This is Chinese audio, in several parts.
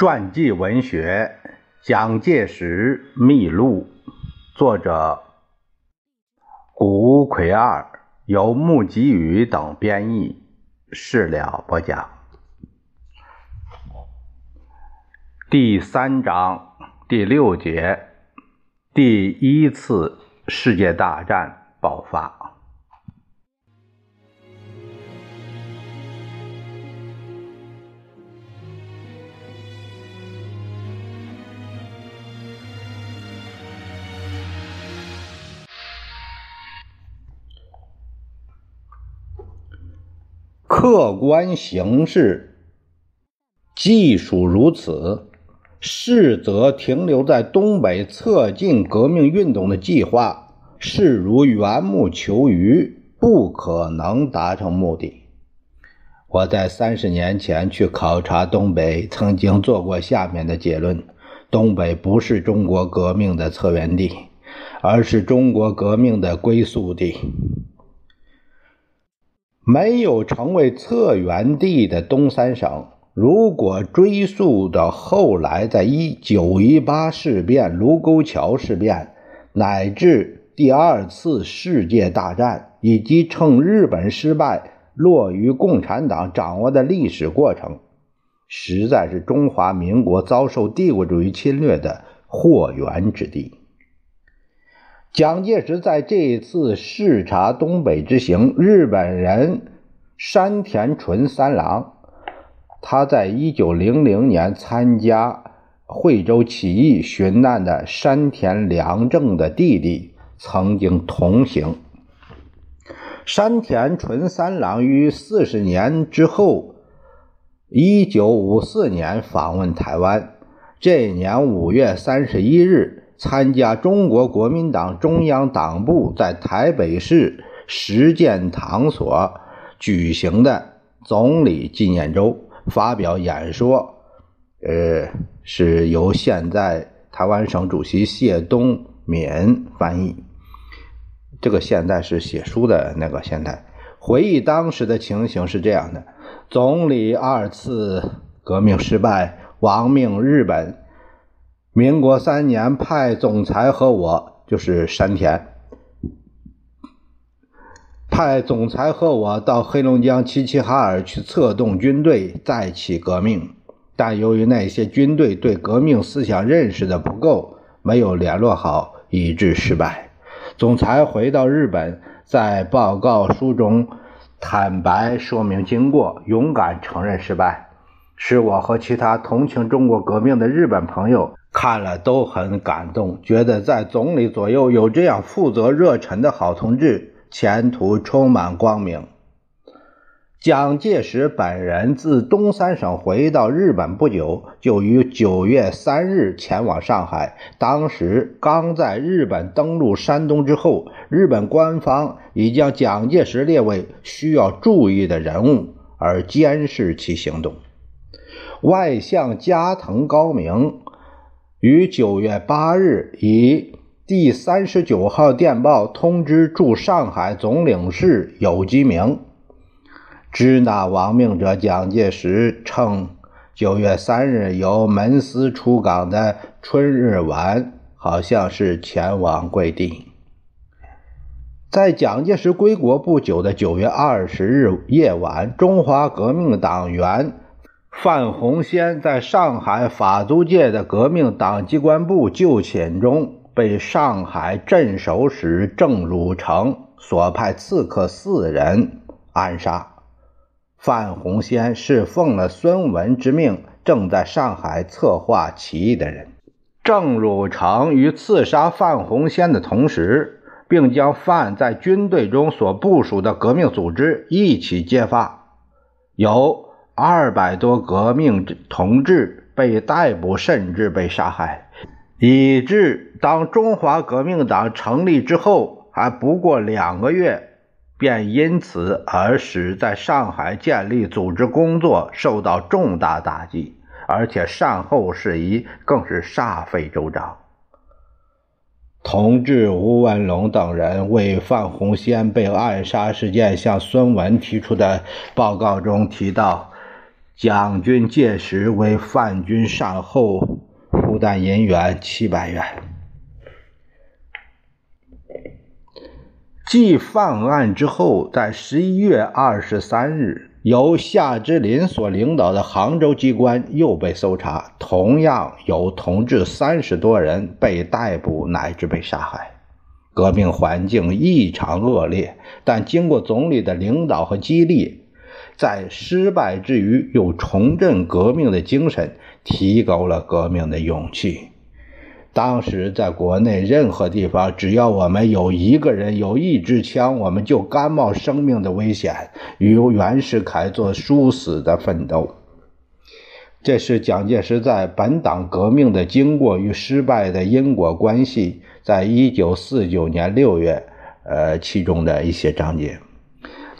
传记文学《蒋介石秘录》，作者古奎二，由木吉宇等编译。事了播讲。第三章第六节，第一次世界大战爆发。客观形势，技术如此，实则停留在东北策进革命运动的计划，势如缘木求鱼，不可能达成目的。我在三十年前去考察东北，曾经做过下面的结论：东北不是中国革命的策源地，而是中国革命的归宿地。没有成为策源地的东三省，如果追溯到后来，在一九一八事变、卢沟桥事变，乃至第二次世界大战，以及趁日本失败落于共产党掌握的历史过程，实在是中华民国遭受帝国主义侵略的祸源之地。蒋介石在这一次视察东北之行，日本人山田纯三郎，他在一九零零年参加惠州起义殉难的山田良正的弟弟曾经同行。山田纯三郎于四十年之后，一九五四年访问台湾，这一年五月三十一日。参加中国国民党中央党部在台北市实践堂所举行的总理纪念周发表演说，呃，是由现在台湾省主席谢东闵翻译。这个现在是写书的那个现在。回忆当时的情形是这样的：总理二次革命失败，亡命日本。民国三年，派总裁和我，就是山田，派总裁和我到黑龙江齐齐哈尔去策动军队，再起革命。但由于那些军队对革命思想认识的不够，没有联络好，以致失败。总裁回到日本，在报告书中坦白说明经过，勇敢承认失败，使我和其他同情中国革命的日本朋友。看了都很感动，觉得在总理左右有这样负责热忱的好同志，前途充满光明。蒋介石本人自东三省回到日本不久，就于九月三日前往上海。当时刚在日本登陆山东之后，日本官方已将蒋介石列为需要注意的人物，而监视其行动。外相加藤高明。于九月八日以第三十九号电报通知驻上海总领事有基明，知那亡命者蒋介石称九月三日由门司出港的春日丸，好像是前往贵地。在蒋介石归国不久的九月二十日夜晚，中华革命党员。范洪先在上海法租界的革命党机关部就寝中，被上海镇守使郑汝成所派刺客四人暗杀。范洪先是奉了孙文之命，正在上海策划起义的人。郑汝成于刺杀范洪先的同时，并将范在军队中所部署的革命组织一起揭发，有。二百多革命同志被逮捕，甚至被杀害，以致当中华革命党成立之后，还不过两个月，便因此而使在上海建立组织工作受到重大打击，而且善后事宜更是煞费周章。同志吴文龙等人为范洪先被暗杀事件向孙文提出的报告中提到。蒋军届时为范军善后，负担银元七百元。继犯案之后，在十一月二十三日，由夏之林所领导的杭州机关又被搜查，同样有同志三十多人被逮捕乃至被杀害。革命环境异常恶劣，但经过总理的领导和激励，在失败之余又重振革命的精神，提高了革命的勇气。当时在国内任何地方，只要我们有一个人有一支枪，我们就甘冒生命的危险，与袁世凯做殊死的奋斗。这是蒋介石在本党革命的经过与失败的因果关系。在一九四九年六月，呃，其中的一些章节。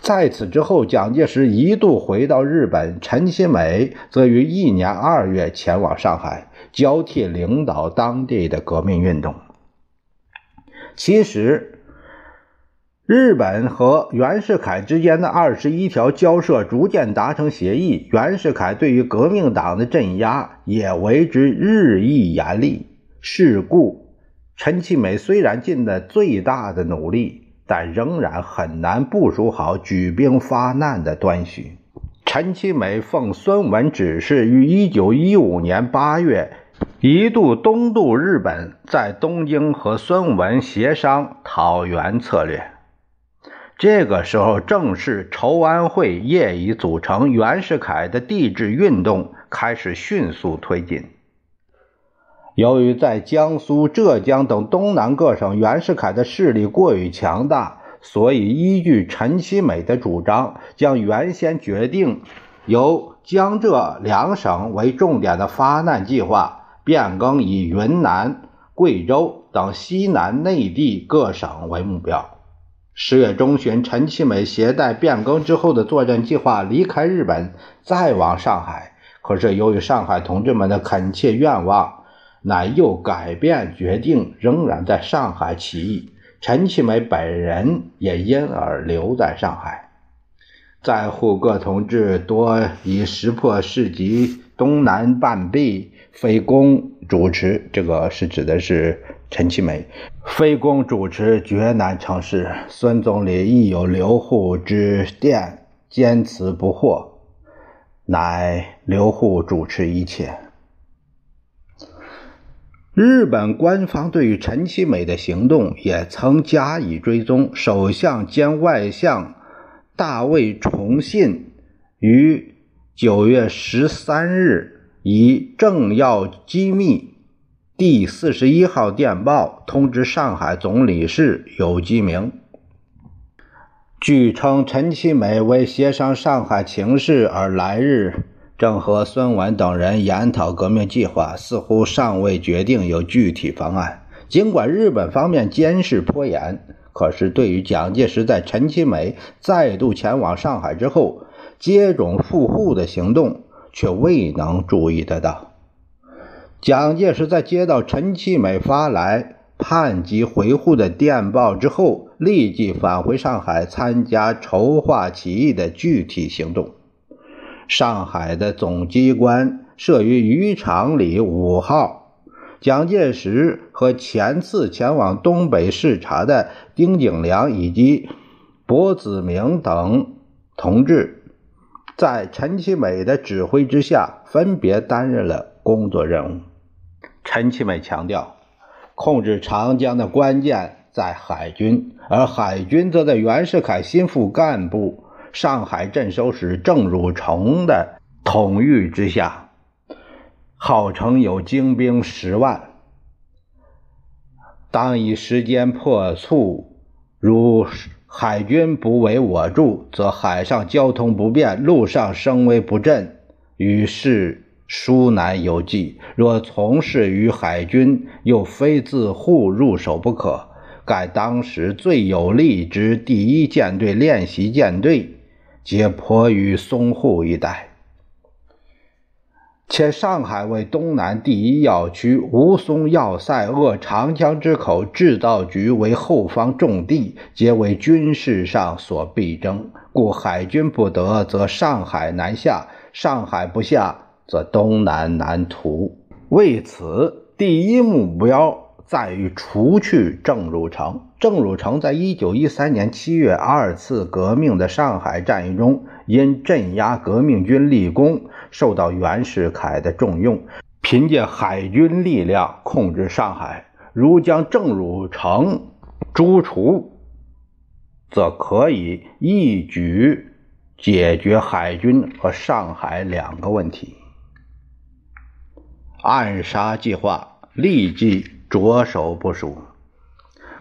在此之后，蒋介石一度回到日本，陈其美则于一年二月前往上海，交替领导当地的革命运动。其实，日本和袁世凯之间的二十一条交涉逐渐达成协议，袁世凯对于革命党的镇压也为之日益严厉。是故。陈其美虽然尽了最大的努力，但仍然很难部署好举兵发难的端绪。陈其美奉孙文指示，于1915年8月一度东渡日本，在东京和孙文协商讨袁策略。这个时候，正是筹安会业已组成，袁世凯的帝制运动开始迅速推进。由于在江苏、浙江等东南各省，袁世凯的势力过于强大，所以依据陈其美的主张，将原先决定由江浙两省为重点的发难计划变更以云南、贵州等西南内地各省为目标。十月中旬，陈其美携带变更之后的作战计划离开日本，再往上海。可是由于上海同志们的恳切愿望，乃又改变决定，仍然在上海起义。陈其美本人也因而留在上海。在沪各同志多以识破事急，东南半壁，非公主持。这个是指的是陈其美，非公主持，绝难成事。孙总理亦有留沪之电，坚持不获，乃留沪主持一切。日本官方对于陈其美的行动也曾加以追踪。首相兼外相大卫崇信于九月十三日以政要机密第四十一号电报通知上海总理事有机明，据称陈其美为协商上海情势而来日。正和孙文等人研讨革命计划，似乎尚未决定有具体方案。尽管日本方面监视颇严，可是对于蒋介石在陈其美再度前往上海之后接踵赴沪的行动，却未能注意得到。蒋介石在接到陈其美发来盼及回沪的电报之后，立即返回上海参加筹划起义的具体行动。上海的总机关设于渔场里五号。蒋介石和前次前往东北视察的丁景良以及柏子明等同志，在陈其美的指挥之下，分别担任了工作任务。陈其美强调，控制长江的关键在海军，而海军则在袁世凯心腹干部。上海镇守使郑汝崇的统御之下，号称有精兵十万。当以时间迫促，如海军不为我助，则海上交通不便，陆上声威不振，于是殊难有计。若从事于海军，又非自沪入手不可。盖当时最有力之第一舰队练习舰队。皆迫于淞沪一带，且上海为东南第一要区，吴淞要塞扼长江之口，制造局为后方重地，皆为军事上所必争。故海军不得，则上海南下，上海不下，则东南难图。为此，第一目标在于除去郑汝成。郑汝成在一九一三年七月二次革命的上海战役中，因镇压革命军立功，受到袁世凯的重用，凭借海军力量控制上海。如将郑汝成诛除，则可以一举解决海军和上海两个问题。暗杀计划立即着手部署。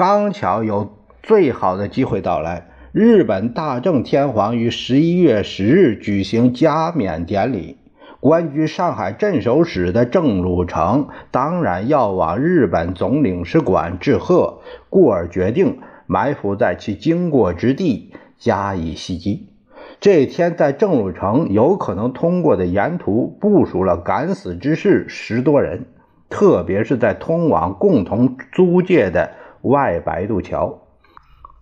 刚巧有最好的机会到来，日本大正天皇于十一月十日举行加冕典礼。官居上海镇守使的郑汝成当然要往日本总领事馆致贺，故而决定埋伏在其经过之地加以袭击。这天，在郑汝成有可能通过的沿途部署了敢死之士十多人，特别是在通往共同租界的外白渡桥，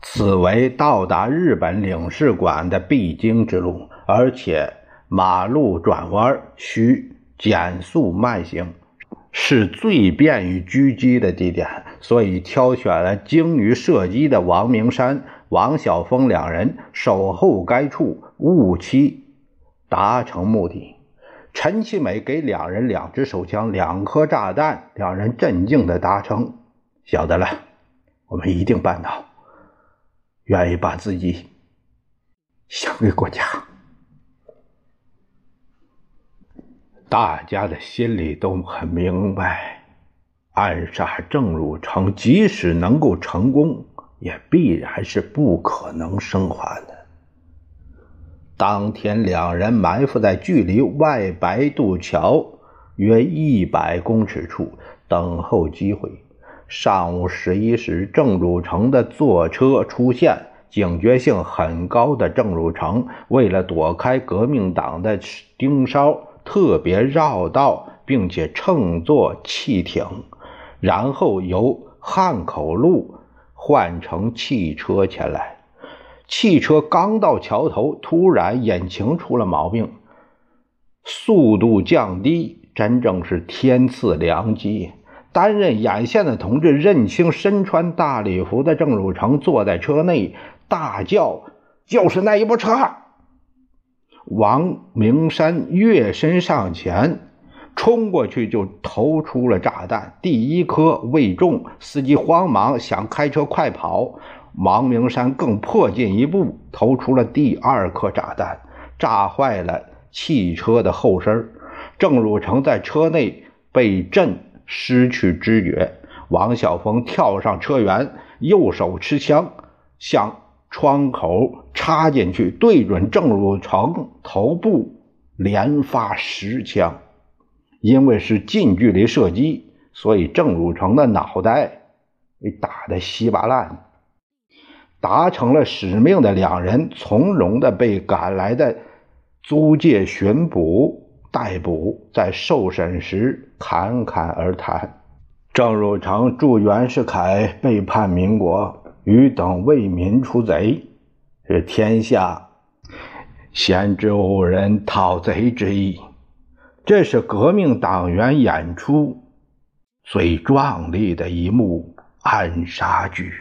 此为到达日本领事馆的必经之路，而且。马路转弯需减速慢行，是最便于狙击的地点，所以挑选了精于射击的王明山、王晓峰两人守候该处，务期达成目的。陈其美给两人两支手枪、两颗炸弹，两人镇静地答称：“晓得了，我们一定办到，愿意把自己献给国家。”大家的心里都很明白，暗杀郑汝成，即使能够成功，也必然是不可能生还的。当天，两人埋伏在距离外白渡桥约一百公尺处，等候机会。上午十一时，郑汝成的坐车出现。警觉性很高的郑汝成，为了躲开革命党的盯梢。特别绕道，并且乘坐汽艇，然后由汉口路换乘汽车前来。汽车刚到桥头，突然引擎出了毛病，速度降低，真正是天赐良机。担任眼线的同志认清身穿大礼服的郑汝成坐在车内，大叫：“就是那一部车！”王明山跃身上前，冲过去就投出了炸弹。第一颗未中，司机慌忙想开车快跑。王明山更迫近一步，投出了第二颗炸弹，炸坏了汽车的后身。郑汝成在车内被震失去知觉。王晓峰跳上车辕，右手持枪向。窗口插进去，对准郑汝成头部连发十枪。因为是近距离射击，所以郑汝成的脑袋被打得稀巴烂。达成了使命的两人从容的被赶来的租界巡捕逮捕，在受审时侃侃而谈。郑汝成祝袁世凯背叛民国。与等为民除贼，是天下先知无人讨贼之意。这是革命党员演出最壮丽的一幕暗杀剧。